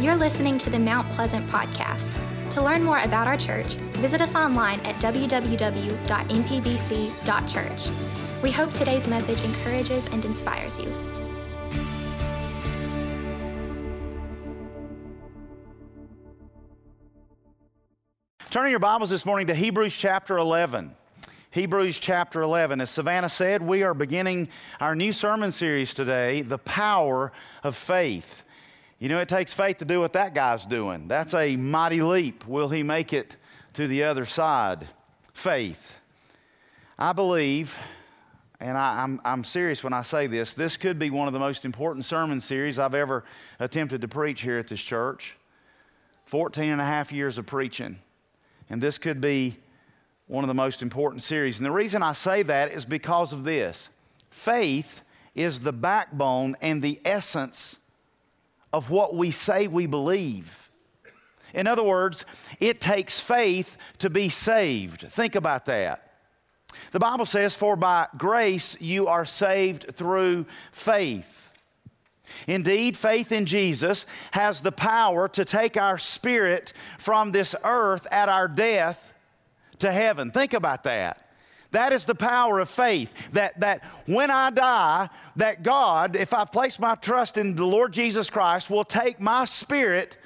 You're listening to the Mount Pleasant podcast. To learn more about our church, visit us online at www.mpbc.church. We hope today's message encourages and inspires you. Turning your Bibles this morning to Hebrews chapter 11. Hebrews chapter 11. As Savannah said, we are beginning our new sermon series today, The Power of Faith. You know, it takes faith to do what that guy's doing. That's a mighty leap. Will he make it to the other side? Faith. I believe, and I, am I'm, I'm serious when I say this, this could be one of the most important sermon series I've ever attempted to preach here at this church. 14 and a half years of preaching. And this could be one of the most important series. And the reason I say that is because of this faith is the backbone and the essence of what we say we believe. In other words, it takes faith to be saved. Think about that. The Bible says, For by grace you are saved through faith. Indeed, faith in Jesus has the power to take our spirit from this earth at our death to heaven. Think about that. That is the power of faith. That, that when I die, that God, if I've placed my trust in the Lord Jesus Christ, will take my spirit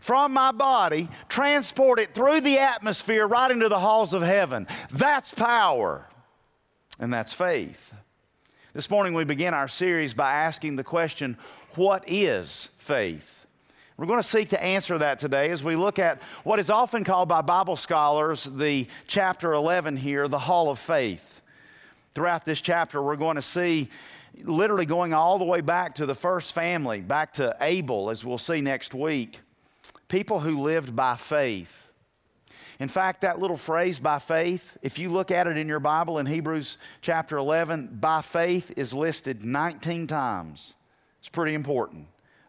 from my body, transport it through the atmosphere right into the halls of heaven. That's power. And that's faith. This morning we begin our series by asking the question what is faith? We're going to seek to answer that today as we look at what is often called by Bible scholars the chapter 11 here, the Hall of Faith. Throughout this chapter, we're going to see literally going all the way back to the first family, back to Abel, as we'll see next week. People who lived by faith. In fact, that little phrase, by faith, if you look at it in your Bible in Hebrews chapter 11, by faith is listed 19 times. It's pretty important.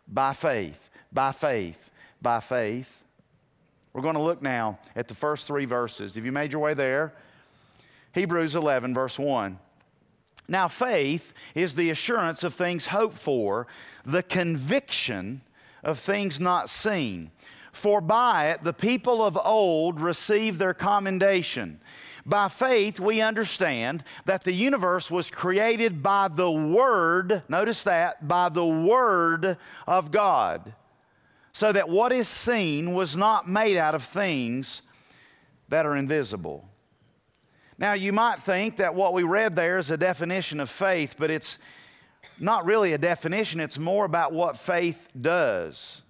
By faith, by faith, by faith. We're going to look now at the first three verses. Have you made your way there? Hebrews 11, verse 1. Now, faith is the assurance of things hoped for, the conviction of things not seen. For by it the people of old received their commendation. By faith, we understand that the universe was created by the Word, notice that, by the Word of God, so that what is seen was not made out of things that are invisible. Now, you might think that what we read there is a definition of faith, but it's not really a definition, it's more about what faith does.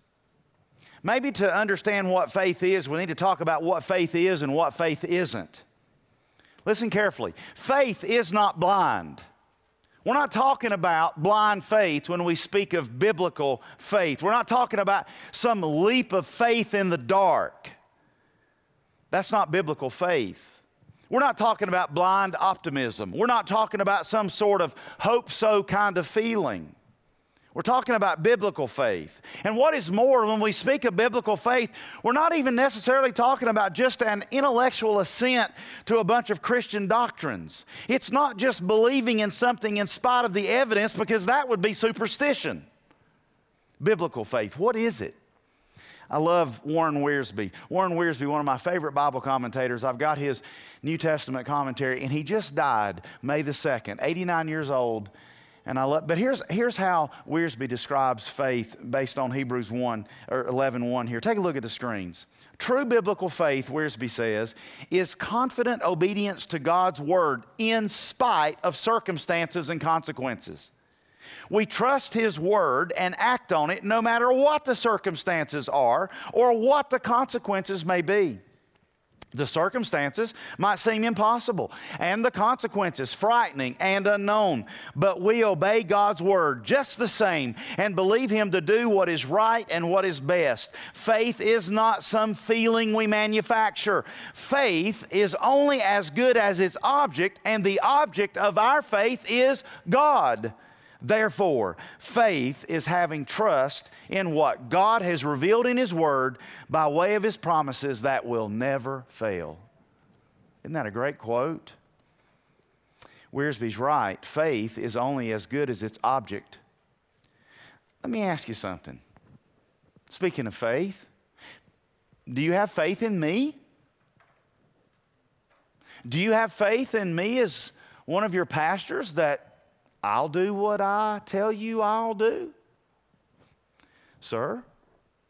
Maybe to understand what faith is, we need to talk about what faith is and what faith isn't. Listen carefully. Faith is not blind. We're not talking about blind faith when we speak of biblical faith. We're not talking about some leap of faith in the dark. That's not biblical faith. We're not talking about blind optimism. We're not talking about some sort of hope so kind of feeling. We're talking about biblical faith. And what is more, when we speak of biblical faith, we're not even necessarily talking about just an intellectual assent to a bunch of Christian doctrines. It's not just believing in something in spite of the evidence, because that would be superstition. Biblical faith, what is it? I love Warren Wiersbe. Warren Wiersbe, one of my favorite Bible commentators. I've got his New Testament commentary, and he just died May the 2nd, 89 years old and I love, but here's, here's how Wiersbe describes faith based on Hebrews 1 or 11 1 here. Take a look at the screens. True biblical faith, Wiersbe says, is confident obedience to God's word in spite of circumstances and consequences. We trust His Word and act on it no matter what the circumstances are or what the consequences may be. The circumstances might seem impossible and the consequences frightening and unknown, but we obey God's word just the same and believe Him to do what is right and what is best. Faith is not some feeling we manufacture, faith is only as good as its object, and the object of our faith is God. Therefore, faith is having trust in what God has revealed in His Word by way of His promises that will never fail. Isn't that a great quote? Wiersbe's right. Faith is only as good as its object. Let me ask you something. Speaking of faith, do you have faith in me? Do you have faith in me as one of your pastors that I'll do what I tell you I'll do? Sir,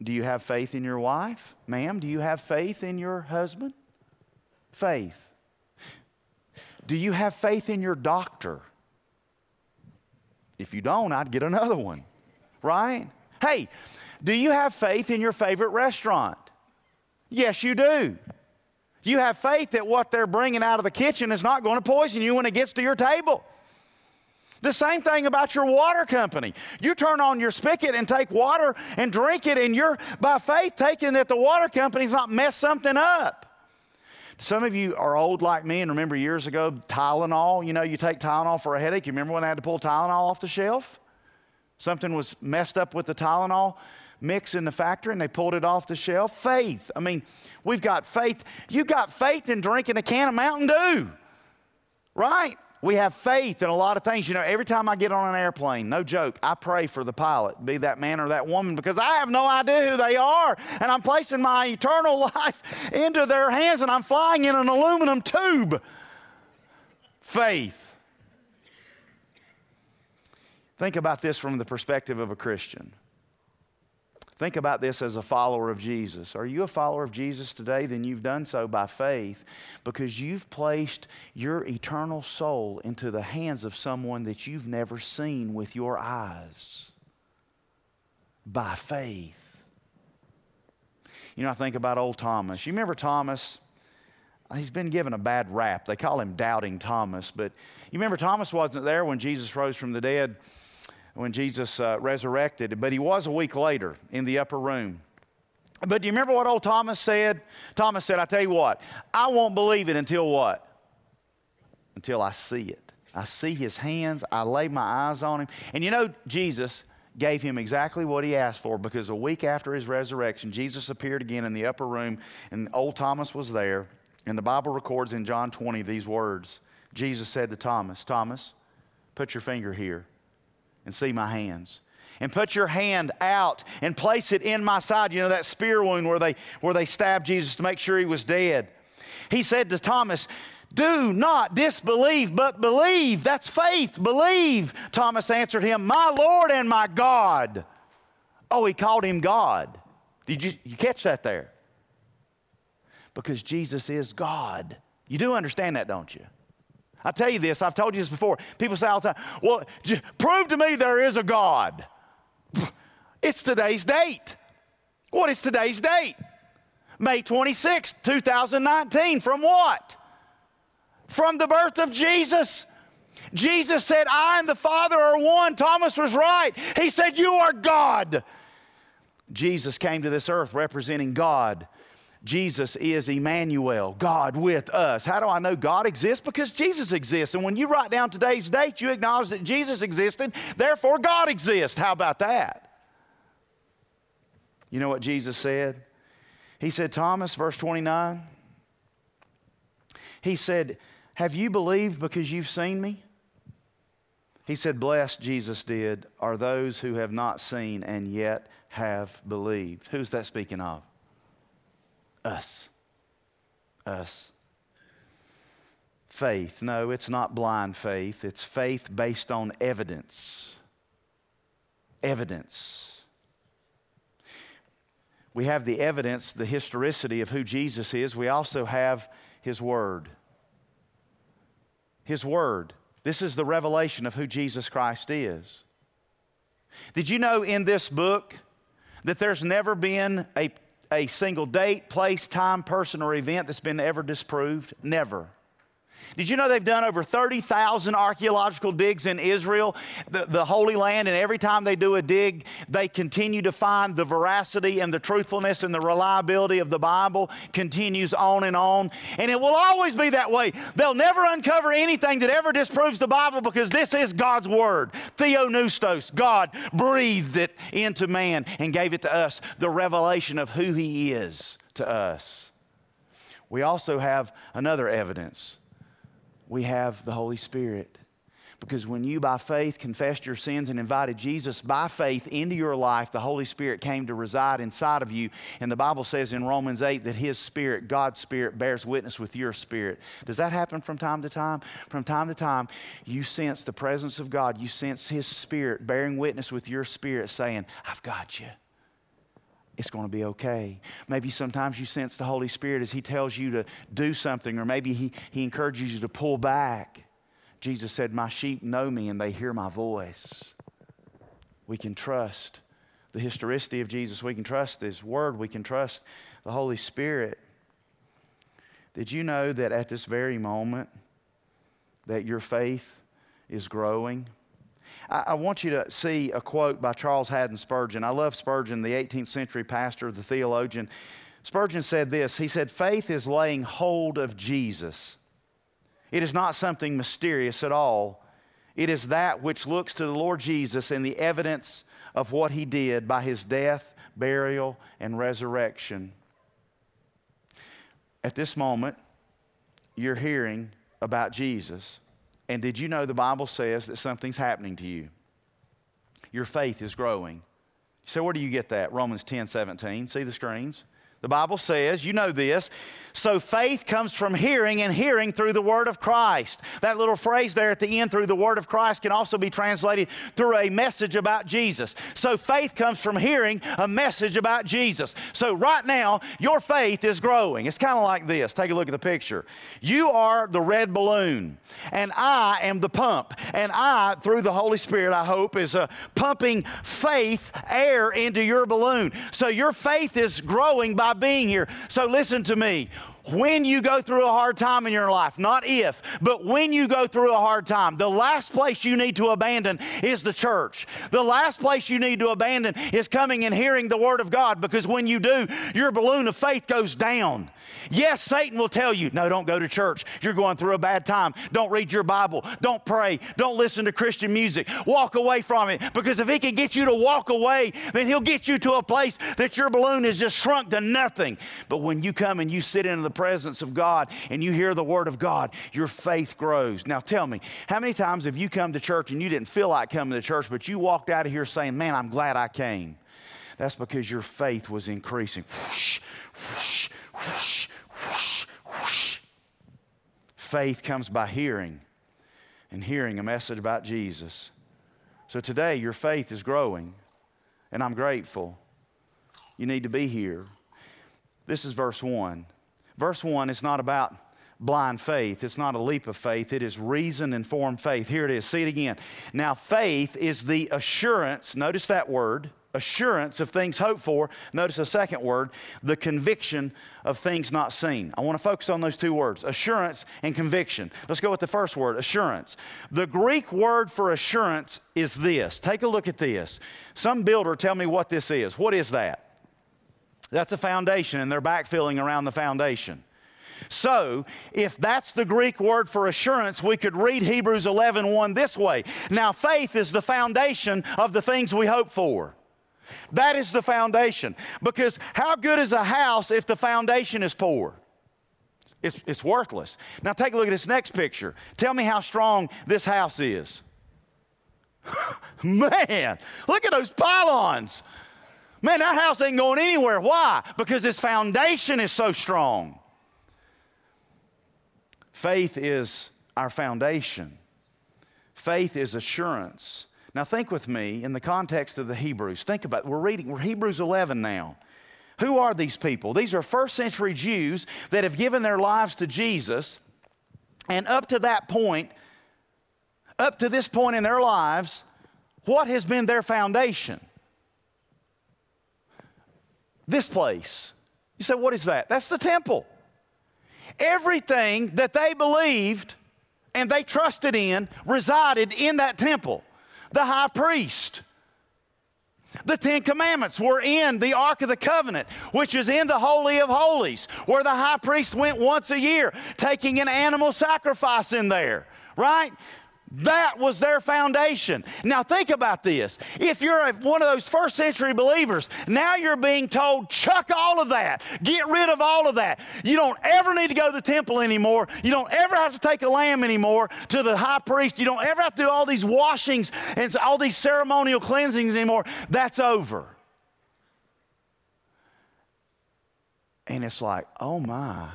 do you have faith in your wife? Ma'am, do you have faith in your husband? Faith. Do you have faith in your doctor? If you don't, I'd get another one, right? Hey, do you have faith in your favorite restaurant? Yes, you do. You have faith that what they're bringing out of the kitchen is not going to poison you when it gets to your table. The same thing about your water company. You turn on your spigot and take water and drink it, and you're by faith taking that the water company's not messed something up. Some of you are old like me and remember years ago Tylenol. You know, you take Tylenol for a headache. You remember when I had to pull Tylenol off the shelf? Something was messed up with the Tylenol mix in the factory and they pulled it off the shelf. Faith. I mean, we've got faith. You've got faith in drinking a can of Mountain Dew, right? We have faith in a lot of things. You know, every time I get on an airplane, no joke, I pray for the pilot, be that man or that woman, because I have no idea who they are. And I'm placing my eternal life into their hands and I'm flying in an aluminum tube. Faith. Think about this from the perspective of a Christian. Think about this as a follower of Jesus. Are you a follower of Jesus today? Then you've done so by faith because you've placed your eternal soul into the hands of someone that you've never seen with your eyes. By faith. You know, I think about old Thomas. You remember Thomas? He's been given a bad rap. They call him Doubting Thomas. But you remember Thomas wasn't there when Jesus rose from the dead when Jesus uh, resurrected, but he was a week later in the upper room. But do you remember what old Thomas said? Thomas said, I tell you what, I won't believe it until what? Until I see it. I see his hands, I lay my eyes on him. And you know, Jesus gave him exactly what he asked for because a week after his resurrection, Jesus appeared again in the upper room, and old Thomas was there. And the Bible records in John 20 these words Jesus said to Thomas, Thomas, put your finger here and see my hands. And put your hand out and place it in my side. You know that spear wound where they where they stabbed jesus to make sure he was dead. He said to thomas do not disbelieve but believe. That's faith. Believe. Thomas answered him my lord and my god. Oh he called him god. Did you, you catch that there? Because jesus is god. You do understand that don't you I tell you this, I've told you this before. People say all the time, well, j- prove to me there is a God. It's today's date. What is today's date? May 26, 2019. From what? From the birth of Jesus. Jesus said, I and the Father are one. Thomas was right. He said, You are God. Jesus came to this earth representing God Jesus is Emmanuel, God with us. How do I know God exists? Because Jesus exists. And when you write down today's date, you acknowledge that Jesus existed, therefore God exists. How about that? You know what Jesus said? He said, Thomas, verse 29, he said, Have you believed because you've seen me? He said, Blessed, Jesus did, are those who have not seen and yet have believed. Who's that speaking of? Us. Us. Faith. No, it's not blind faith. It's faith based on evidence. Evidence. We have the evidence, the historicity of who Jesus is. We also have His Word. His Word. This is the revelation of who Jesus Christ is. Did you know in this book that there's never been a a single date, place, time, person, or event that's been ever disproved? Never. Did you know they've done over 30,000 archaeological digs in Israel, the, the, Holy Land, and every time they do a dig, they continue to find the veracity and the truthfulness and the reliability of the Bible continues on and on. And it will always be that way. They'll never uncover anything that ever disproves the Bible because this is God's Word. Theopneustos, God breathed it into man and gave it to us, the revelation of who He is to us. We also have another evidence we have the Holy Spirit. Because when you, by faith, confessed your sins and invited Jesus by faith into your life, the Holy Spirit came to reside inside of you. And the Bible says in Romans 8 that His Spirit, God's Spirit, bears witness with your spirit. Does that happen from time to time? From time to time, you sense the presence of God. You sense His Spirit bearing witness with your spirit, saying, I've got you it's going to be okay. Maybe sometimes you sense the Holy Spirit as He tells you to do something, or maybe He, he encourages you to pull back. Jesus said, My sheep know me and they hear my voice. We can trust the historicity of Jesus. We can trust His Word. We can trust the Holy Spirit. Did you know that at this very moment that your faith is growing? I, I, want you to see a quote by Charles Haddon Spurgeon. I love Spurgeon, the 18th century pastor, the theologian. Spurgeon said this He said, Faith is laying hold of Jesus. It is not something mysterious at all. It is that which looks to the Lord Jesus and the evidence of what he did by his death, burial, and resurrection. At this moment, you're hearing about Jesus. And did you know the Bible says that something's happening to you? Your faith is growing. So, where do you get that? Romans 10 17. See the screens? The Bible says, you know this, so faith comes from hearing, and hearing through the Word of Christ. That little phrase there at the end, through the Word of Christ, can also be translated through a message about Jesus. So faith comes from hearing a message about Jesus. So right now, your faith is growing. It's kind of like this. Take a look at the picture. You are the red balloon, and I am the pump. And I, through the Holy Spirit, I hope, is uh, pumping faith, air into your balloon. So your faith is growing by being here. So listen to me when you go through a hard time in your life, not if, but when you go through a hard time, the last place you need to abandon is the church. The last place you need to abandon is coming and hearing the Word of God because when you do, your balloon of faith goes down. Yes, Satan will tell you, no, don't go to church. You're going through a bad time. Don't read your Bible. Don't pray. Don't listen to Christian music. Walk away from it because if he can get you to walk away, then he'll get you to a place that your balloon is just shrunk to nothing. But when you come and you sit in the presence of God and you hear the Word of God, your faith grows. Now tell me, how many times have you come to church and you didn't feel like coming to church, but you walked out of here saying, Man, I'm glad I came? That's because your faith was increasing. Whoosh, whoosh, whoosh. Faith comes by hearing, and hearing a message about Jesus. So today, your faith is growing, and I'm grateful. You need to be here. This is verse 1. Verse 1 is not about blind faith. It's not a leap of faith. It is reason informed faith. Here it is. See it again. Now, faith is the assurance, notice that word, assurance of things hoped for. Notice a second word, the conviction of things not seen. I want to focus on those two words, assurance and conviction. Let's go with the first word, assurance. The Greek word for assurance is this. Take a look at this. Some builder tell me what this is. What is that? That's a foundation, and they're backfilling around the foundation. So, if that's the Greek word for assurance, we could read Hebrews 11 1 this way. Now, faith is the foundation of the things we hope for. That is the foundation. Because how good is a house if the foundation is poor? It's, it's worthless. Now, take a look at this next picture. Tell me how strong this house is. Man, look at those pylons. Man, that house ain't going anywhere. Why? Because its foundation is so strong. Faith is our foundation, faith is assurance. Now, think with me in the context of the Hebrews. Think about. We're reading, we're Hebrews 11 now. Who are these people? These are first century Jews that have given their lives to Jesus. And up to that point, up to this point in their lives, what has been their foundation? this place. You say, what is that? That's the temple. Everything that they believed and they trusted in resided in that temple. The high priest. The Ten Commandments were in the Ark of the Covenant, which is in the Holy of Holies, where the high priest went once a year, taking an animal sacrifice in there, right? That was their foundation. Now, think about this. If you're a, one of those first century believers, now you're being told, chuck all of that, get rid of all of that. You don't ever need to go to the temple anymore. You don't ever have to take a lamb anymore to the high priest. You don't ever have to do all these washings and all these ceremonial cleansings anymore. That's over. And it's like, oh my.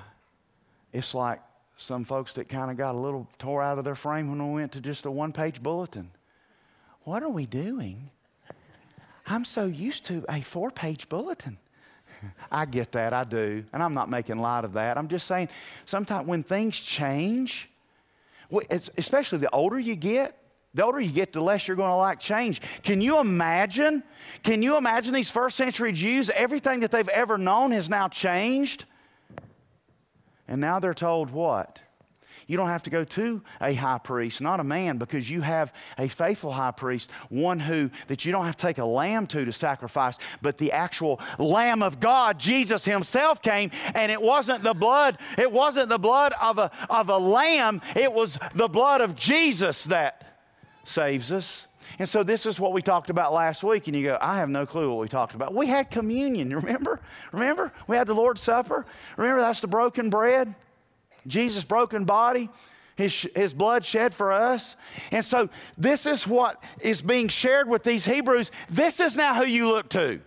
It's like, some folks that kind of got a little tore out of their frame when we went to just a one page bulletin. What are we doing? I'm so used to a four page bulletin. I get that, I do. And I'm not making light of that. I'm just saying, sometimes when things change, especially the older you get, the older you get, the less you're going to like change. Can you imagine? Can you imagine these first century Jews? Everything that they've ever known has now changed. And now they're told what? You don't have to go to a high priest, not a man, because you have a faithful high priest, one who that you don't have to take a lamb to to sacrifice, but the actual Lamb of God, Jesus Himself came, and it wasn't the blood, it wasn't the blood of a, of a lamb, it was the blood of Jesus that saves us. And so this is what we talked about last week. And you go, I have no clue what we talked about. We had communion, remember? Remember? We had the Lord's Supper. Remember, that's the broken bread, Jesus' broken body, his, his blood shed for us. And so this is what is being shared with these Hebrews. This is now who you look to.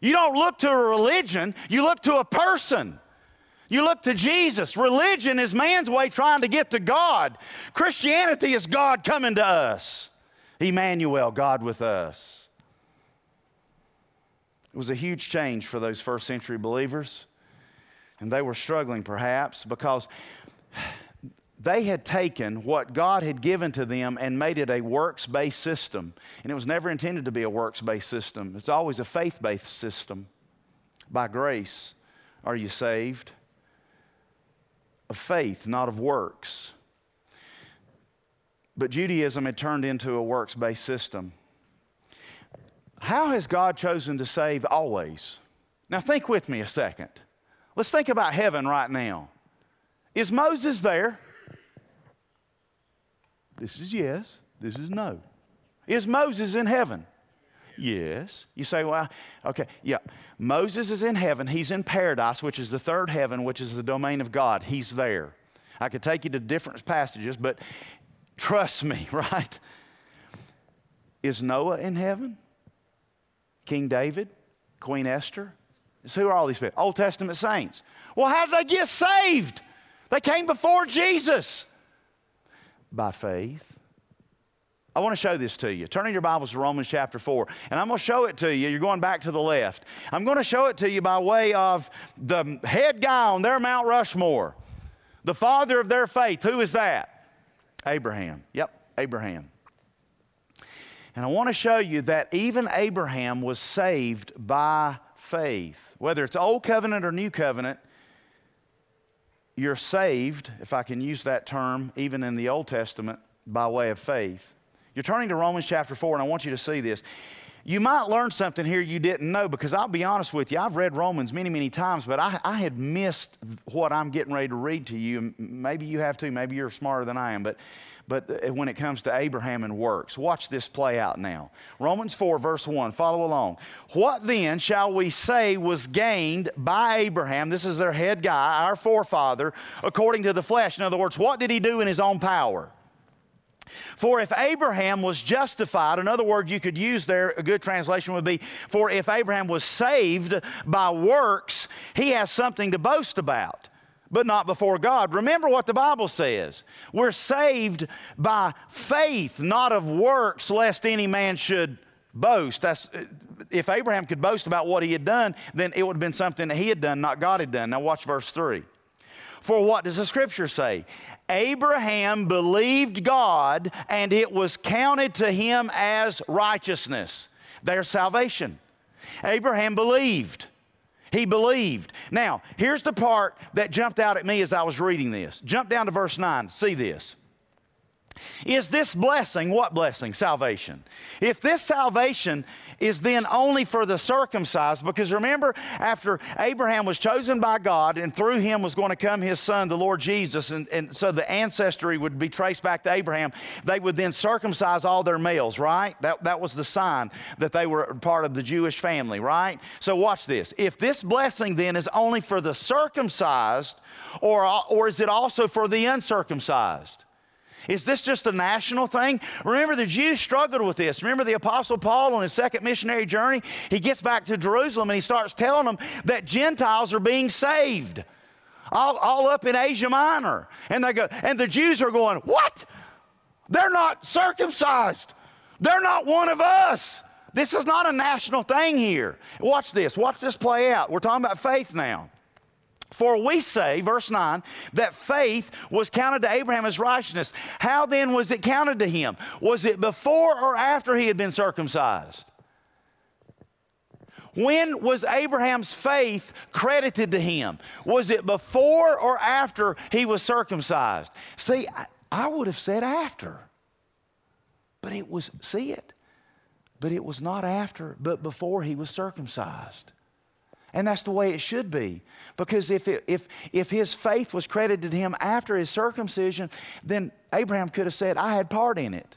You don't look to a religion, you look to a person. You look to Jesus. Religion is man's way trying to get to God. Christianity is God coming to us. Emmanuel, God with us. It was a huge change for those first century believers. And they were struggling perhaps because they had taken what God had given to them and made it a works based system. And it was never intended to be a works based system, it's always a faith based system. By grace are you saved of faith, not of works. But Judaism had turned into a works based system. How has God chosen to save always? Now, think with me a second. Let's think about heaven right now. Is Moses there? This is yes, this is no. Is Moses in heaven? Yes. You say, well, okay, yeah. Moses is in heaven. He's in paradise, which is the third heaven, which is the domain of God. He's there. I could take you to different passages, but trust me, right? Is Noah in heaven? King David? Queen Esther? So who are all these people? Old Testament saints. Well, how did they get saved? They came before Jesus by faith. I want to show this to you. Turn in your Bibles to Romans chapter 4, and I'm going to show it to you. You're going back to the left. I'm going to show it to you by way of the head guy on their Mount Rushmore, the father of their faith. Who is that? Abraham. Yep, Abraham. And I want to show you that even Abraham was saved by faith. Whether it's Old Covenant or New Covenant, you're saved, if I can use that term, even in the Old Testament, by way of faith. You're turning to Romans chapter 4, and I want you to see this. You might learn something here you didn't know because I'll be honest with you, I've read Romans many, many times, but I, I had missed what I'm getting ready to read to you. Maybe you have too. Maybe you're smarter than I am. But, but uh, when it comes to Abraham and works, watch this play out now. Romans 4, verse 1, follow along. What then shall we say was gained by Abraham? This is their head guy, our forefather, according to the flesh. In other words, what did he do in his own power? For if Abraham was justified, in other words, you could use there, a good translation would be, for if Abraham was saved by works, he has something to boast about, but not before God. Remember what the Bible says. We're saved by faith, not of works, lest any man should boast. That's, if Abraham could boast about what he had done, then it would have been something that he had done, not God had done. Now, watch verse 3. For what does the scripture say? Abraham believed God and it was counted to him as righteousness. their salvation. Abraham believed. He believed. Now, here's the part that jumped out at me as I was reading this. Jump down to verse 9. See this. Is this blessing, what blessing? Salvation. If this salvation is then only for the circumcised, because remember, after Abraham was chosen by God and through him was going to come his son, the Lord Jesus, and, and so the ancestry would be traced back to Abraham, they would then circumcise all their males, right? That, that was the sign that they were part of the Jewish family, right? So watch this. If this blessing then is only for the circumcised, or, or is it also for the uncircumcised? Is this just a national thing? Remember, the Jews struggled with this. Remember, the Apostle Paul on his second missionary journey? He gets back to Jerusalem and he starts telling them that Gentiles are being saved. All, all up in Asia Minor. And they go, and the Jews are going, What? They're not circumcised. They're not one of us. This is not a national thing here. Watch this. Watch this play out. We're talking about faith now. For we say, verse 9, that faith was counted to Abraham as righteousness. How then was it counted to him? Was it before or after he had been circumcised? When was Abraham's faith credited to him? Was it before or after he was circumcised? See, I, would have said after. But it was, see it? But it was not after, but before he was circumcised. And that's the way it should be. Because if, it, if, if his faith was credited to him after his circumcision, then Abraham could have said, I had part in it.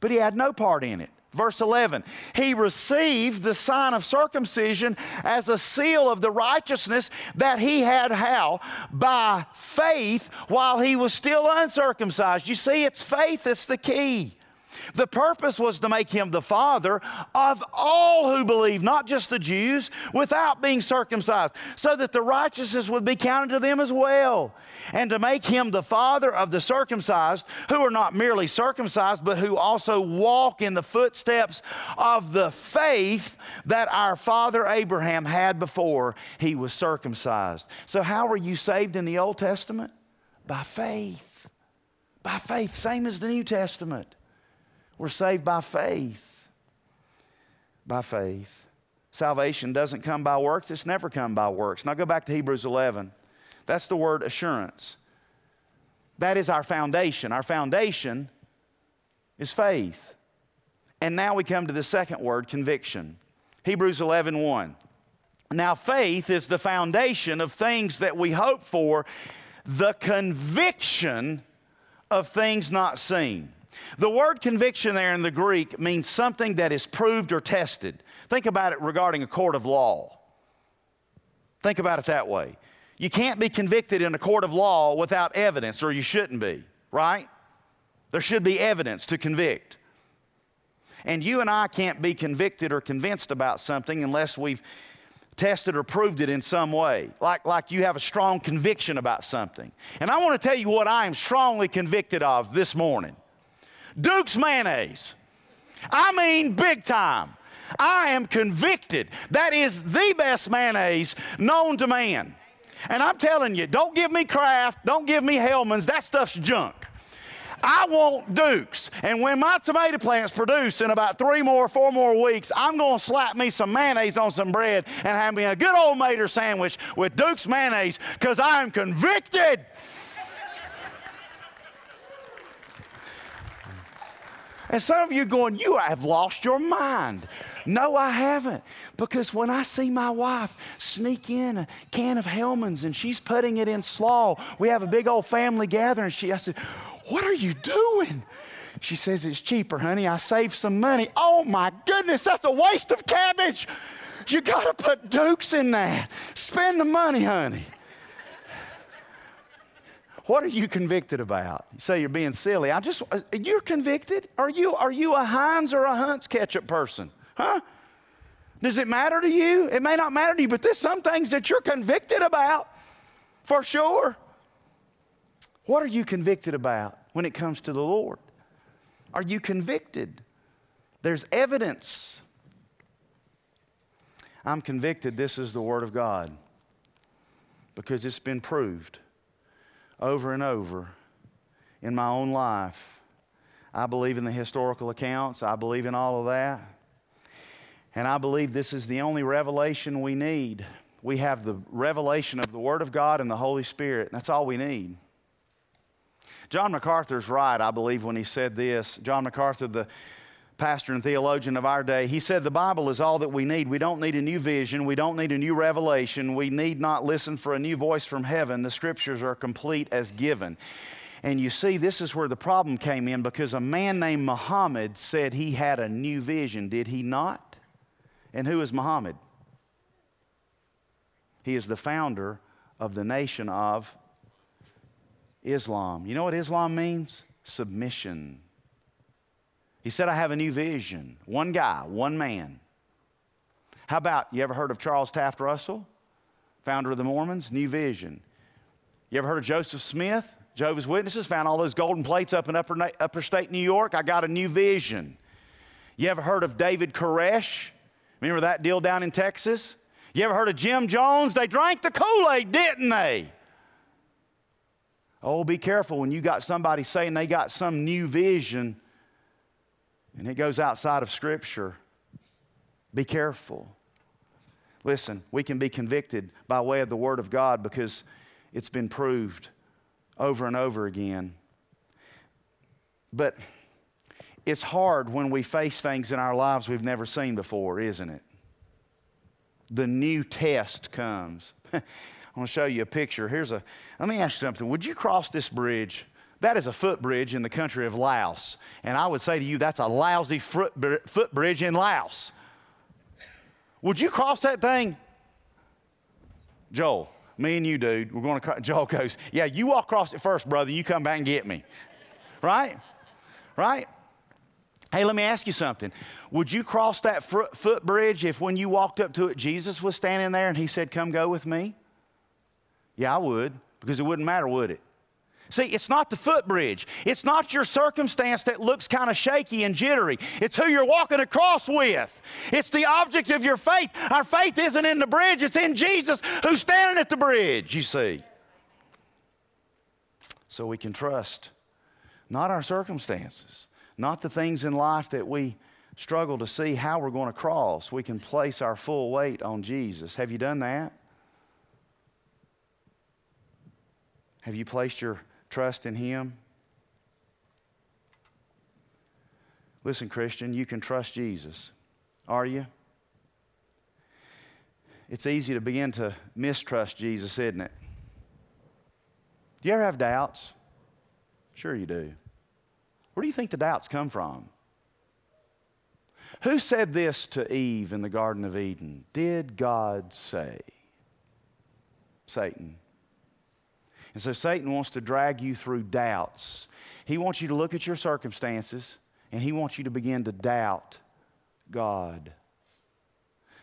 But he had no part in it. Verse 11, he received the sign of circumcision as a seal of the righteousness that he had how? By faith while he was still uncircumcised. You see, it's faith that's the key. The purpose was to make him the father of all who believe, not just the Jews, without being circumcised, so that the righteousness would be counted to them as well. And to make him the father of the circumcised, who are not merely circumcised, but who also walk in the footsteps of the faith that our father Abraham had before he was circumcised. So, how were you saved in the Old Testament? By faith. By faith, same as the New Testament. We're saved by faith. By faith. Salvation doesn't come by works, it's never come by works. Now go back to Hebrews 11. That's the word assurance. That is our foundation. Our foundation is faith. And now we come to the second word, conviction. Hebrews 11 1. Now, faith is the foundation of things that we hope for, the conviction of things not seen. The word conviction there in the Greek means something that is proved or tested. Think about it regarding a court of law. Think about it that way. You can't be convicted in a court of law without evidence, or you shouldn't be, right? There should be evidence to convict. And you and I can't be convicted or convinced about something unless we've tested or proved it in some way, like, like you have a strong conviction about something. And I want to tell you what I am strongly convicted of this morning. Duke's mayonnaise. I mean, big time. I am convicted. That is the best mayonnaise known to man. And I'm telling you, don't give me Kraft, don't give me Hellmann's, that stuff's junk. I want Dukes. And when my tomato plants produce in about three more, four more weeks, I'm going to slap me some mayonnaise on some bread and have me a good old Mater sandwich with Duke's mayonnaise because I am convicted. And some of you going, You have lost your mind. No, I haven't. Because when I see my wife sneak in a can of Hellmann's and she's putting it in slaw, we have a big old family gathering. She, I said, What are you doing? She says, It's cheaper, honey. I saved some money. Oh my goodness, that's a waste of cabbage. You got to put Dukes in that. Spend the money, honey. What are you convicted about? You say you're being silly. I just, uh, you're convicted? Are you, are you a Heinz or a Hunt's ketchup person? Huh? Does it matter to you? It may not matter to you, but there's some things that you're convicted about for sure. What are you convicted about when it comes to the Lord? Are you convicted? There's evidence. I'm convicted this is the Word of God because it's been proved over and over in my own life. I believe in the historical accounts, I believe in all of that. And I believe this is the only revelation we need. We have the revelation of the Word of God and the Holy Spirit. That's all we need. John MacArthur's right, I believe, when he said this. John MacArthur, the pastor and theologian of our day, he said the Bible is all that we need. We don't need a new vision. We don't need a new revelation. We need not listen for a new voice from heaven. The scriptures are complete as given. And you see, this is where the problem came in because a man named Muhammad said he had a new vision, did he not? And who is Muhammad? He is the founder of the nation of Islam. You know what Islam means? Submission. He said, I have a new vision. One guy, one man. How about, you ever heard of Charles Taft Russell, founder of the Mormons? New vision. You ever heard of Joseph Smith? Jehovah's Witnesses found all those golden plates up in upper, upper state New York. I got a new vision. You ever heard of David Koresh? Remember that deal down in Texas? You ever heard of Jim Jones? They drank the Kool Aid, didn't they? Oh, be careful when you got somebody saying they got some new vision and it goes outside of Scripture. Be careful. Listen, we can be convicted by way of the Word of God because it's been proved over and over again. But it's hard when we face things in our lives we've never seen before, isn't it? The new test comes. I want to show you a picture. Here's a, let me ask you something. Would you cross this bridge that is a footbridge in the country of Laos. And I would say to you, that's a lousy footbridge in Laos. Would you cross that thing? Joel, me and you, dude, we're going to. Cross. Joel goes, Yeah, you walk across it first, brother. You come back and get me. right? Right? Hey, let me ask you something. Would you cross that footbridge if when you walked up to it, Jesus was standing there and he said, Come go with me? Yeah, I would, because it wouldn't matter, would it? See, it's not the footbridge. It's not your circumstance that looks kind of shaky and jittery. It's who you're walking across with. It's the object of your faith. Our faith isn't in the bridge, it's in Jesus who's standing at the bridge, you see. So we can trust not our circumstances, not the things in life that we struggle to see how we're going to cross. We can place our full weight on Jesus. Have you done that? Have you placed your trust in Him? Listen, Christian, you can trust Jesus. Are you? It's easy to begin to mistrust Jesus, isn't it? Do you ever have doubts? Sure, you do. Where do you think the doubts come from? Who said this to Eve in the Garden of Eden? Did God say? Satan. And so Satan wants to drag you through doubts. He wants you to look at your circumstances and he wants you to begin to doubt God.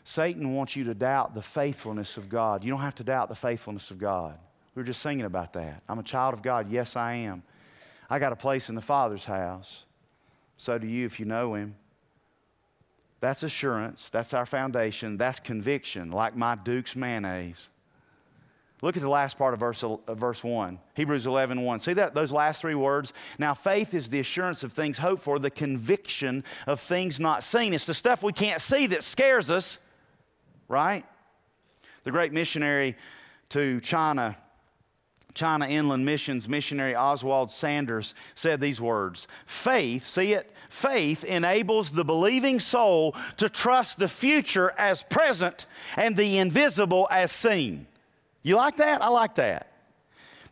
Satan wants you to doubt the faithfulness of God. You don't have to doubt the faithfulness of God. We were just singing about that. I'm a child of God. Yes, I am. I got a place in the Father's house. So do you if you know Him. That's assurance. That's our foundation. That's conviction, like my Duke's mayonnaise. Look at the last part of verse, uh, verse 1, Hebrews 11 1. See that, those last three words? Now, faith is the assurance of things hoped for, the conviction of things not seen. It's the stuff we can't see that scares us, right? The great missionary to China, China Inland Missions missionary Oswald Sanders said these words Faith, see it? Faith enables the believing soul to trust the future as present and the invisible as seen. You like that? I like that.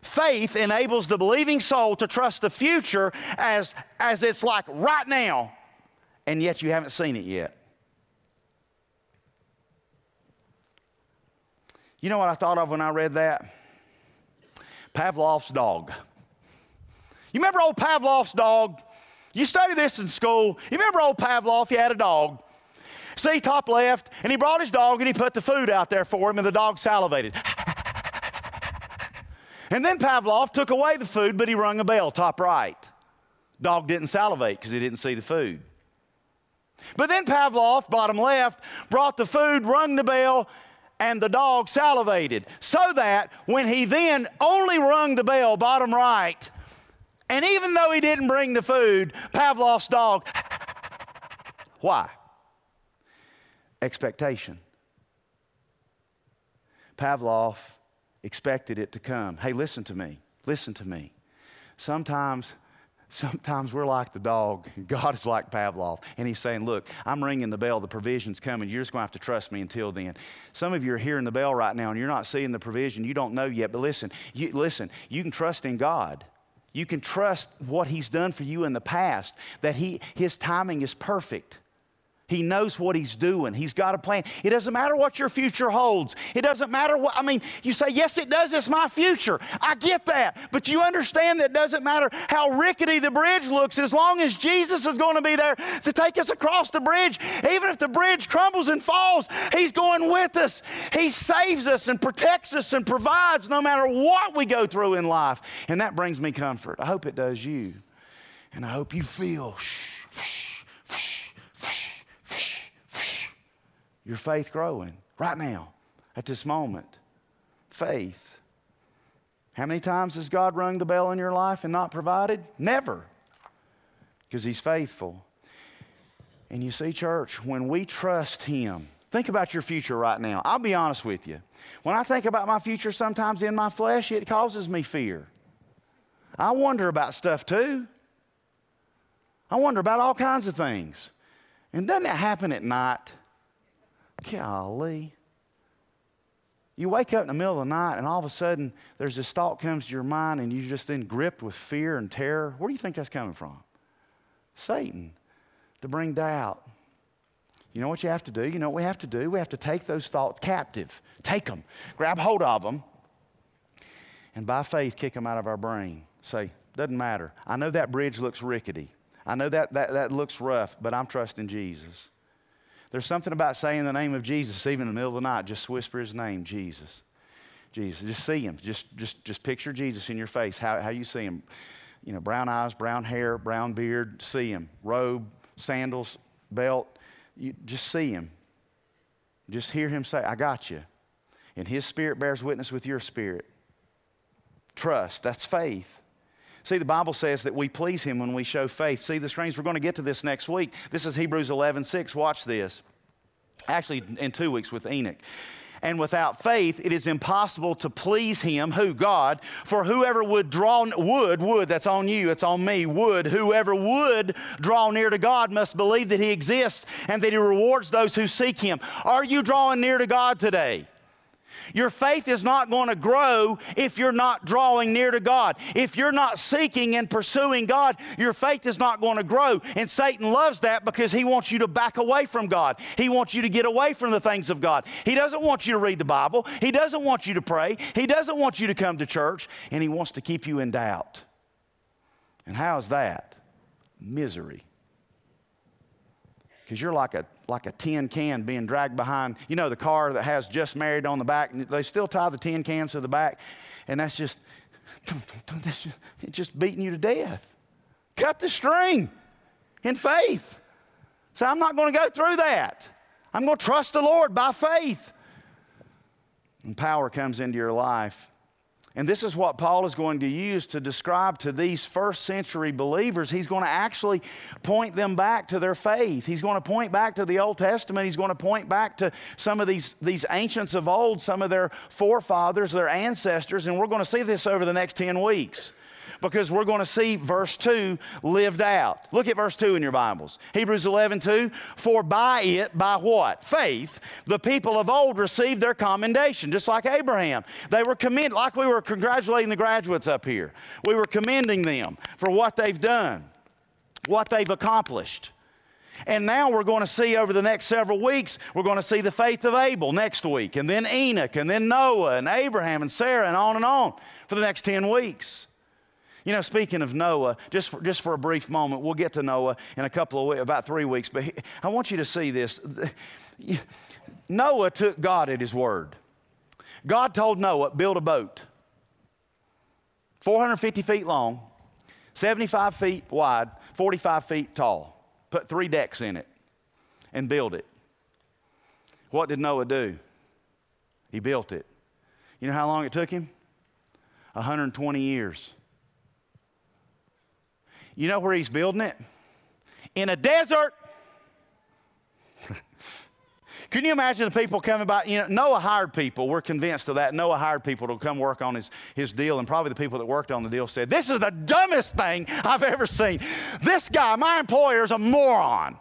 Faith enables the believing soul to trust the future as, as it's like right now, and yet you haven't seen it yet. You know what I thought of when I read that? Pavlov's dog. You remember old Pavlov's dog? You studied this in school. You remember old Pavlov? He had a dog. See, top left, and he brought his dog and he put the food out there for him, and the dog salivated. And then Pavlov took away the food, but he rung a bell, top right. Dog didn't salivate because he didn't see the food. But then Pavlov, bottom left, brought the food, rung the bell, and the dog salivated. So that when he then only rung the bell, bottom right, and even though he didn't bring the food, Pavlov's dog, why? Expectation. Pavlov expected it to come. Hey, listen to me. Listen to me. sometimes sometimes we're like the dog. God is like Pavlov. And he's saying, Look, I'm ringing the bell. The provision's coming. You're just going to have to trust me until then. Some of you are hearing the bell right now and you're not seeing the provision. You don't know yet. But listen, you, listen, you can trust in God. You can trust what he's done for you in the past, that he, his timing is perfect. He knows what he's doing. He's got a plan. It doesn't matter what your future holds. It doesn't matter what, I mean, you say, yes, it does. It's my future. I get that. But you understand that it doesn't matter how rickety the bridge looks as long as Jesus is going to be there to take us across the bridge. Even if the bridge crumbles and falls, he's going with us. He saves us and protects us and provides no matter what we go through in life. And that brings me comfort. I hope it does you. And I hope you feel. Shh, your faith growing right now, at this moment. Faith. How many times has God rung the bell in your life and not provided? Never. Because He's faithful. And you see, church, when we trust Him, think about your future right now. I'll be honest with you. When I think about my future sometimes in my flesh, it causes me fear. I wonder about stuff too. I wonder about all kinds of things. And doesn't it happen at night? Golly. You wake up in the middle of the night and all of a sudden there's this thought comes to your mind and you're just then gripped with fear and terror. Where do you think that's coming from? Satan to bring doubt. You know what you have to do? You know what we have to do? We have to take those thoughts captive, take them, grab hold of them, and by faith kick them out of our brain. Say, doesn't matter. I know that bridge looks rickety. I know that, that, that looks rough, but I'm trusting Jesus. There's something about saying the name of Jesus, even in the middle of the night, just whisper his name, Jesus. Jesus. Just see him. Just, just, just picture Jesus in your face, how, how you see him. You know, brown eyes, brown hair, brown beard, see him. Robe, sandals, belt. You just see him. Just hear him say, I got you. And his spirit bears witness with your spirit. Trust, that's faith. See, the Bible says that we please Him when we show faith. See, the strange, we're going to get to this next week. This is Hebrews 11 6. Watch this. Actually, in two weeks with Enoch. And without faith, it is impossible to please Him, who? God. For whoever would draw, would, would, that's on you, it's on me, would, whoever would draw near to God must believe that He exists and that He rewards those who seek Him. Are you drawing near to God today? Your faith is not going to grow if you're not drawing near to God. If you're not seeking and pursuing God, your faith is not going to grow. And Satan loves that because he wants you to back away from God. He wants you to get away from the things of God. He doesn't want you to read the Bible. He doesn't want you to pray. He doesn't want you to come to church. And he wants to keep you in doubt. And how is that? Misery because you're like a, like a tin can being dragged behind, you know, the car that has just married on the back, and they still tie the tin cans to the back, and that's just, that's just, it's just beating you to death. Cut the string in faith. So I'm not going to go through that. I'm going to trust the Lord by faith. And power comes into your life and this is what Paul is going to use to describe to these first century believers. He's going to actually point them back to their faith. He's going to point back to the Old Testament. He's going to point back to some of these, these ancients of old, some of their forefathers, their ancestors. And we're going to see this over the next 10 weeks because we're going to see verse 2 lived out. Look at verse 2 in your Bibles. Hebrews 11, 2. For by it, by what? Faith, the people of old received their commendation, just like Abraham. They were commended, like we were congratulating the graduates up here. We were commending them for what they've done, what they've accomplished. And now we're going to see over the next several weeks, we're going to see the faith of Abel next week, and then Enoch, and then Noah, and Abraham, and Sarah, and on and on for the next 10 weeks. You know, speaking of Noah, just for, just for a brief moment, we'll get to Noah in a couple of weeks, about three weeks, but he, I want you to see this. Noah took God at his word. God told Noah, build a boat, 450 feet long, 75 feet wide, 45 feet tall. Put three decks in it and build it. What did Noah do? He built it. You know how long it took him? 120 years. You know where he's building it? In a desert. Can you imagine the people coming by? You know, Noah hired people. We're convinced of that. Noah hired people to come work on his, his deal, and probably the people that worked on the deal said, This is the dumbest thing I've ever seen. This guy, my employer, is a moron,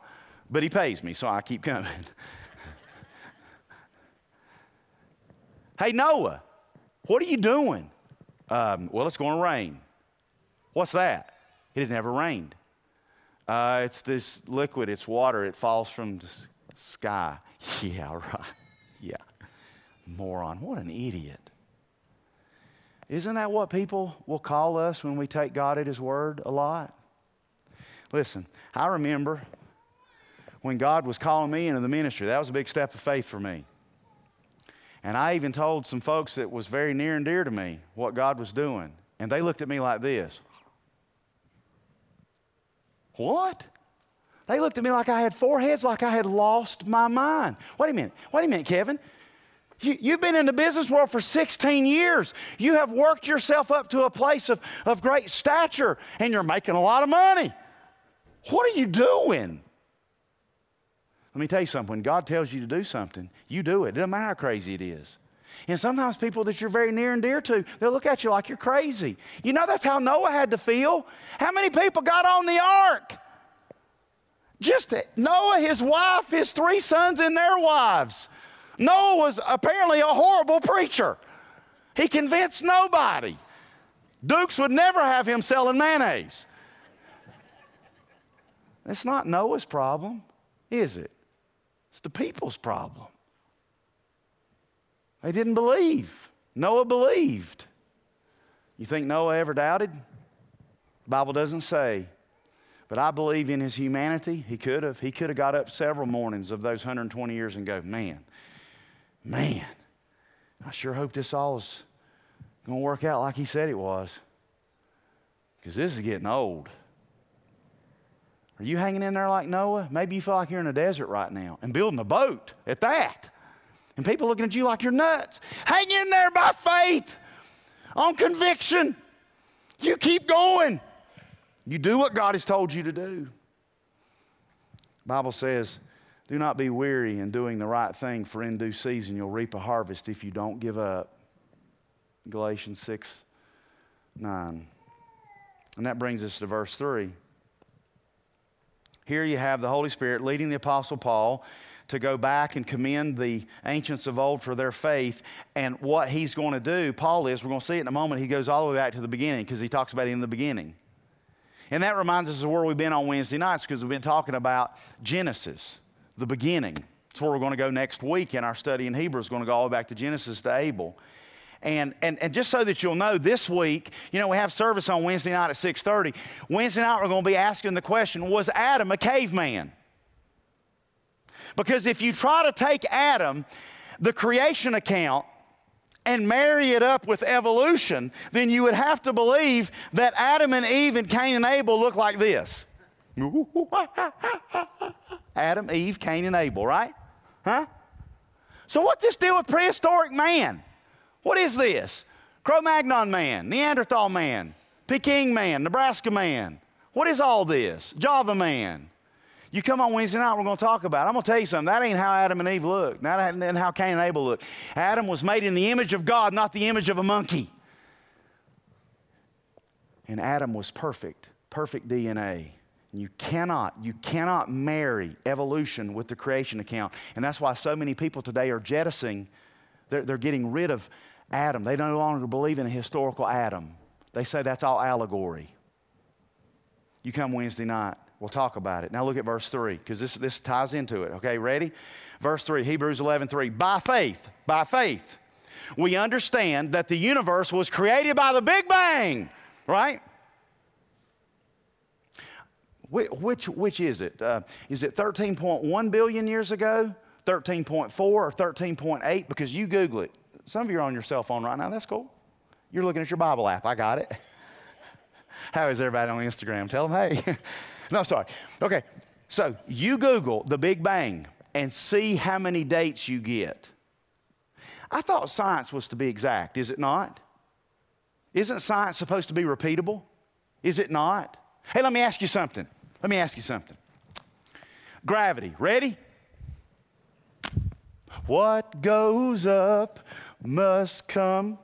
but he pays me, so I keep coming. hey, Noah, what are you doing? Um, well, it's going to rain. What's that? It had never rained. Uh, it's this liquid, it's water, it falls from the sky. Yeah, right. Yeah. Moron. What an idiot. Isn't that what people will call us when we take God at His word a lot? Listen, I remember when God was calling me into the ministry, that was a big step of faith for me. And I even told some folks that was very near and dear to me what God was doing. And they looked at me like this What? They looked at me like I had four heads, like I had lost my mind. Wait a minute. Wait a minute, Kevin. You, have been in the business world for 16 years. You have worked yourself up to a place of, of great stature, and you're making a lot of money. What are you doing? Let me tell you something. When God tells you to do something, you do it. It doesn't matter how crazy it is. And sometimes people that you're very near and dear to, they'll look at you like you're crazy. You know, that's how Noah had to feel. How many people got on the ark? Just Noah, his wife, his three sons, and their wives. Noah was apparently a horrible preacher. He convinced nobody. Dukes would never have him selling mayonnaise. It's not Noah's problem, is it? It's the people's problem. They didn't believe. Noah believed. You think Noah ever doubted? The Bible doesn't say. But I believe in his humanity, he could have. He could have got up several mornings of those 120 years and go, man, man, I sure hope this all is going to work out like he said it was. Because this is getting old. Are you hanging in there like Noah? Maybe you feel like you're in a desert right now and building a boat at that. And people looking at you like you're nuts. Hang in there by faith, on conviction. You keep going. You do what God has told you to do. The Bible says, do not be weary in doing the right thing, for in due season you'll reap a harvest if you don't give up. Galatians 6 9. And that brings us to verse 3. Here you have the Holy Spirit leading the Apostle Paul to go back and commend the ancients of old for their faith. And what he's going to do, Paul is, we're going to see it in a moment, he goes all the way back to the beginning because he talks about it in the beginning. And that reminds us of where we've been on Wednesday nights because we've been talking about Genesis, the beginning. That's where we're going to go next week in our study in Hebrew. It's going to go all the way back to Genesis to Abel. And, and, and just so that you'll know, this week, you know, we have service on Wednesday night at 6.30. Wednesday night, we're going to be asking the question, was Adam a caveman? Because if you try to take Adam, the creation account, and marry it up with evolution, then you would have to believe that Adam and Eve and Cain and Abel look like this. Adam, Eve, Cain, and Abel, right? Huh? So, what's this deal with prehistoric man? What is this? Cro Magnon man, Neanderthal man, Peking man, Nebraska man. What is all this? Java man. You come on Wednesday night, we're going to talk about it. I'm going to tell you something. That ain't how Adam and Eve looked. That ain't how Cain and Abel looked. Adam was made in the image of God, not the image of a monkey. And Adam was perfect, perfect DNA. You cannot, you cannot marry evolution with the creation account. And that's why so many people today are jettisoning, they're, they're getting rid of Adam. They no longer believe in a historical Adam. They say that's all allegory. You come Wednesday night, We'll talk about it. Now look at verse 3, because this, this ties into it. Okay, ready? Verse 3, Hebrews 11 3. By faith, by faith, we understand that the universe was created by the Big Bang, right? Which, which is it? Uh, is it 13.1 billion years ago, 13.4, or 13.8? Because you Google it. Some of you are on your cell phone right now. That's cool. You're looking at your Bible app. I got it. How is everybody on Instagram? Tell them, hey. No, sorry. Okay, so you Google the Big Bang and see how many dates you get. I thought science was to be exact, is it not? Isn't science supposed to be repeatable? Is it not? Hey, let me ask you something. Let me ask you something. Gravity, ready? What goes up must come.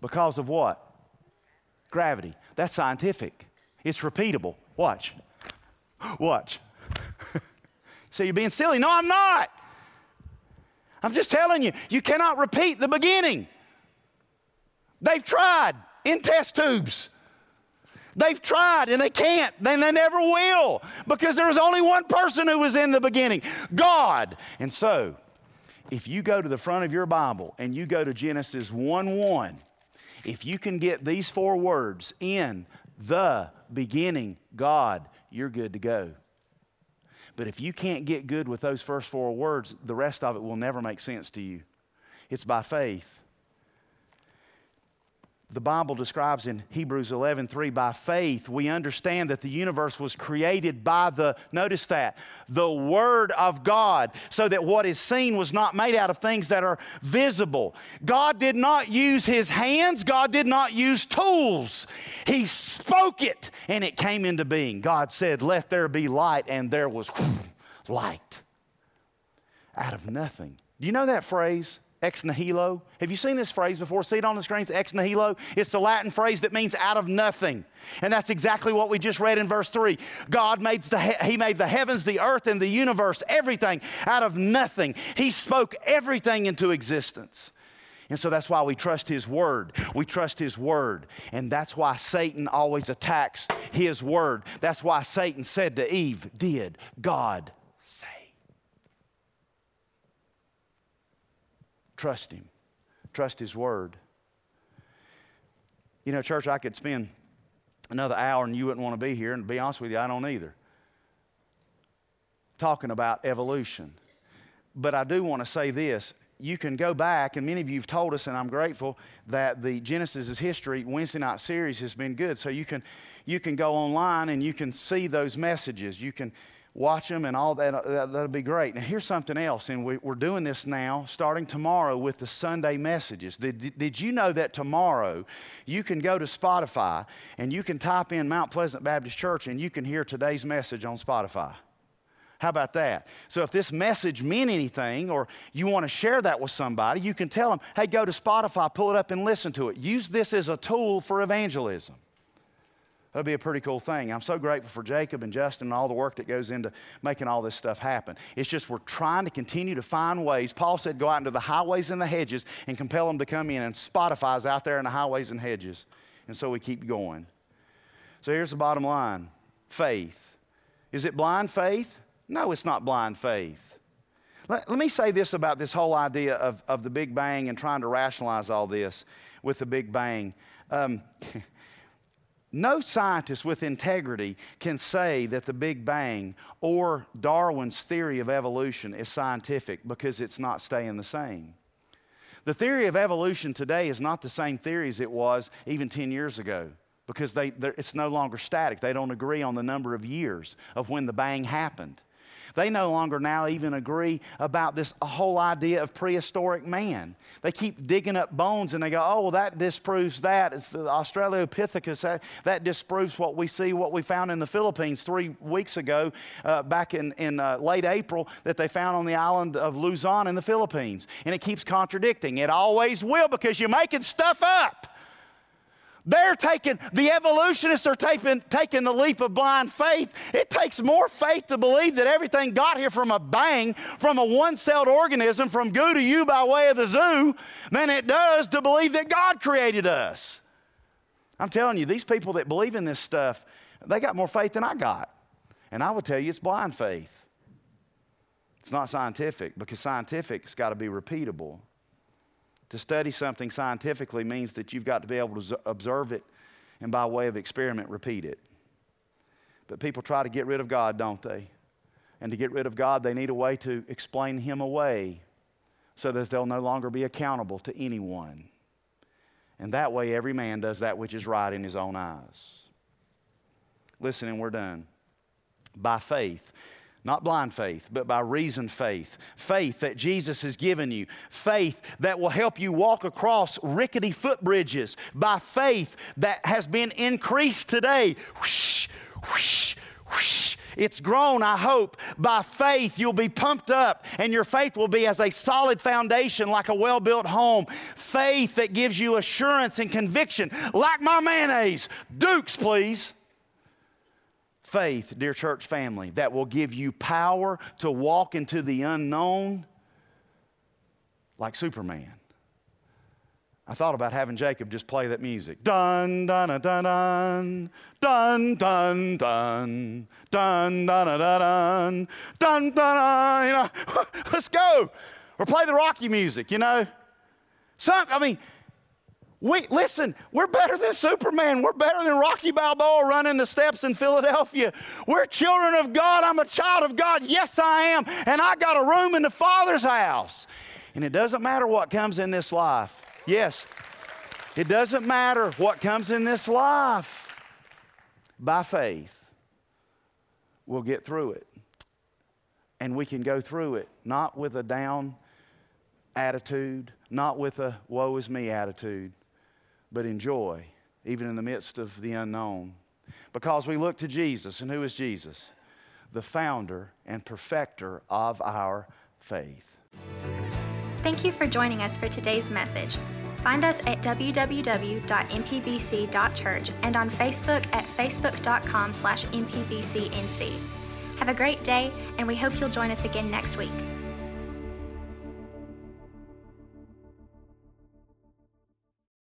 Because of what? Gravity. That's scientific. It's repeatable. Watch. Watch. so you're being silly. No, I'm not. I'm just telling you, you cannot repeat the beginning. They've tried in test tubes. They've tried and they can't, and they never will because there was only one person who was in the beginning God. And so, if you go to the front of your Bible and you go to Genesis 1 1, if you can get these four words in the beginning, God, you're good to go. But if you can't get good with those first four words, the rest of it will never make sense to you. It's by faith the Bible describes in Hebrews 11:3 by faith we understand that the universe was created by the notice that the word of God so that what is seen was not made out of things that are visible. God did not use his hands, God did not use tools. He spoke it and it came into being. God said, "Let there be light," and there was light out of nothing. Do you know that phrase? Ex nihilo. Have you seen this phrase before? See it on the screens, ex nihilo? It's the Latin phrase that means out of nothing. And that's exactly what we just read in verse 3. God made the, he made the heavens, the earth, and the universe, everything out of nothing. He spoke everything into existence. And so that's why we trust His Word. We trust His Word. And that's why Satan always attacks His Word. That's why Satan said to Eve, Did God Trust Him, trust His Word. You know, church, I could spend another hour and you wouldn't want to be here, and to be honest with you, I don't either. Talking about evolution. But I do want to say this. You can go back, and many of you have told us, and I'm grateful that the Genesis is History Wednesday night series has been good. So you can, you can go online and you can see those messages. You can, watch them and all that, uh, that will be great. Now, here's something else, and we, are doing this now starting tomorrow with the Sunday messages. Did, did you know that tomorrow you can go to Spotify and you can type in Mount Pleasant Baptist Church and you can hear today's message on Spotify? How about that? So, if this message meant anything or you want to share that with somebody, you can tell them, hey, go to Spotify, pull it up, and listen to it. Use this as a tool for evangelism. That'd be a pretty cool thing. I'm so grateful for Jacob and Justin and all the work that goes into making all this stuff happen. It's just we're trying to continue to find ways. Paul said, go out into the highways and the hedges and compel them to come in, and Spotify's out there in the highways and hedges. And so we keep going. So here's the bottom line faith. Is it blind faith? No, it's not blind faith. Let, let me say this about this whole idea of, of the Big Bang and trying to rationalize all this with the Big Bang. Um, No scientist with integrity can say that the Big Bang or Darwin's theory of evolution is scientific because it's not staying the same. The theory of evolution today is not the same theory as it was even 10 years ago because they, it's no longer static. They don't agree on the number of years of when the bang happened. They no longer now even agree about this whole idea of prehistoric man. They keep digging up bones and they go, oh, well, that disproves that. It's the Australopithecus. That, that disproves what we see, what we found in the Philippines three weeks ago, uh, back in, in uh, late April, that they found on the island of Luzon in the Philippines. And it keeps contradicting. It always will because you're making stuff up. They're taking, the evolutionists are taking, taking the leap of blind faith. It takes more faith to believe that everything got here from a bang, from a one celled organism, from goo to you by way of the zoo, than it does to believe that God created us. I'm telling you, these people that believe in this stuff, they got more faith than I got. And I would tell you it's blind faith. It's not scientific because scientific's got to be repeatable. To study something scientifically means that you've got to be able to observe it and by way of experiment repeat it. But people try to get rid of God, don't they? And to get rid of God, they need a way to explain Him away so that they'll no longer be accountable to anyone. And that way, every man does that which is right in his own eyes. Listen, and we're done. By faith, not blind faith, but by reason faith. Faith that Jesus has given you. Faith that will help you walk across rickety footbridges. By faith that has been increased today. Whoosh, whoosh, whoosh, it's grown, I hope. By faith, you'll be pumped up, and your faith will be as a solid foundation, like a well built home. Faith that gives you assurance and conviction, like my mayonnaise. Dukes, please. Faith, dear church family, that will give you power to walk into the unknown like Superman. I thought about having Jacob just play that music. Dun, dun, dun, dun, dun, dun, dun, dun, dun, dun, dun, dun, dun, dun, dun, dun. you know, let's go. Or play the Rocky music, you know. Some, I mean, we, listen, we're better than Superman. We're better than Rocky Balboa running the steps in Philadelphia. We're children of God. I'm a child of God. Yes, I am. And I got a room in the Father's house. And it doesn't matter what comes in this life. Yes, it doesn't matter what comes in this life. By faith, we'll get through it. And we can go through it not with a down attitude, not with a woe is me attitude, but in joy, even in the midst of the unknown. Because we look to Jesus. And who is Jesus? The founder and perfecter of our faith. Thank you for joining us for today's message. Find us at www.mpbc.church and on Facebook at facebook.com slash mpbcnc. Have a great day, and we hope you'll join us again next week.